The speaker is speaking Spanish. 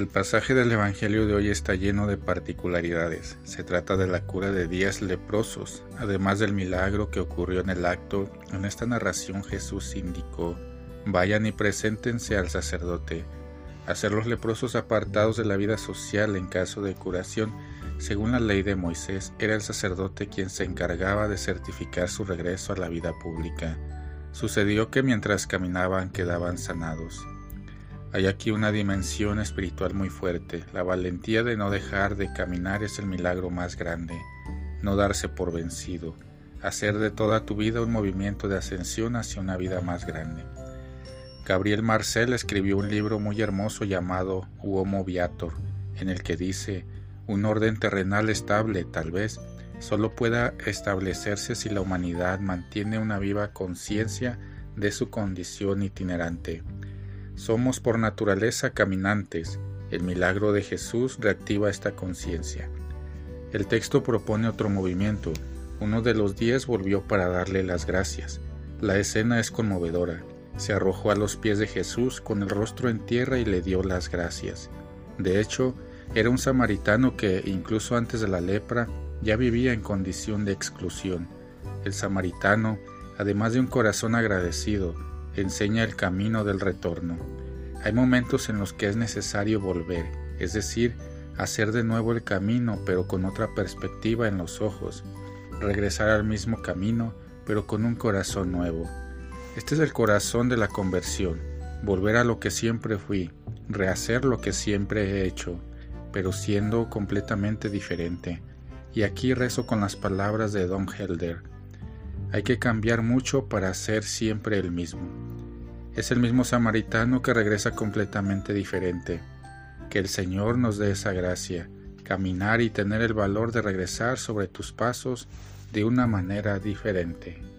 El pasaje del Evangelio de hoy está lleno de particularidades. Se trata de la cura de diez leprosos. Además del milagro que ocurrió en el acto, en esta narración Jesús indicó, vayan y preséntense al sacerdote. Hacer los leprosos apartados de la vida social en caso de curación, según la ley de Moisés, era el sacerdote quien se encargaba de certificar su regreso a la vida pública. Sucedió que mientras caminaban quedaban sanados. Hay aquí una dimensión espiritual muy fuerte. La valentía de no dejar de caminar es el milagro más grande. No darse por vencido. Hacer de toda tu vida un movimiento de ascensión hacia una vida más grande. Gabriel Marcel escribió un libro muy hermoso llamado Uomo Viator, en el que dice, un orden terrenal estable, tal vez, solo pueda establecerse si la humanidad mantiene una viva conciencia de su condición itinerante somos por naturaleza caminantes. El milagro de Jesús reactiva esta conciencia. El texto propone otro movimiento. Uno de los diez volvió para darle las gracias. La escena es conmovedora. Se arrojó a los pies de Jesús con el rostro en tierra y le dio las gracias. De hecho, era un samaritano que, incluso antes de la lepra, ya vivía en condición de exclusión. El samaritano, además de un corazón agradecido, enseña el camino del retorno. Hay momentos en los que es necesario volver, es decir, hacer de nuevo el camino pero con otra perspectiva en los ojos, regresar al mismo camino pero con un corazón nuevo. Este es el corazón de la conversión, volver a lo que siempre fui, rehacer lo que siempre he hecho, pero siendo completamente diferente. Y aquí rezo con las palabras de Don Helder. Hay que cambiar mucho para ser siempre el mismo. Es el mismo samaritano que regresa completamente diferente. Que el Señor nos dé esa gracia, caminar y tener el valor de regresar sobre tus pasos de una manera diferente.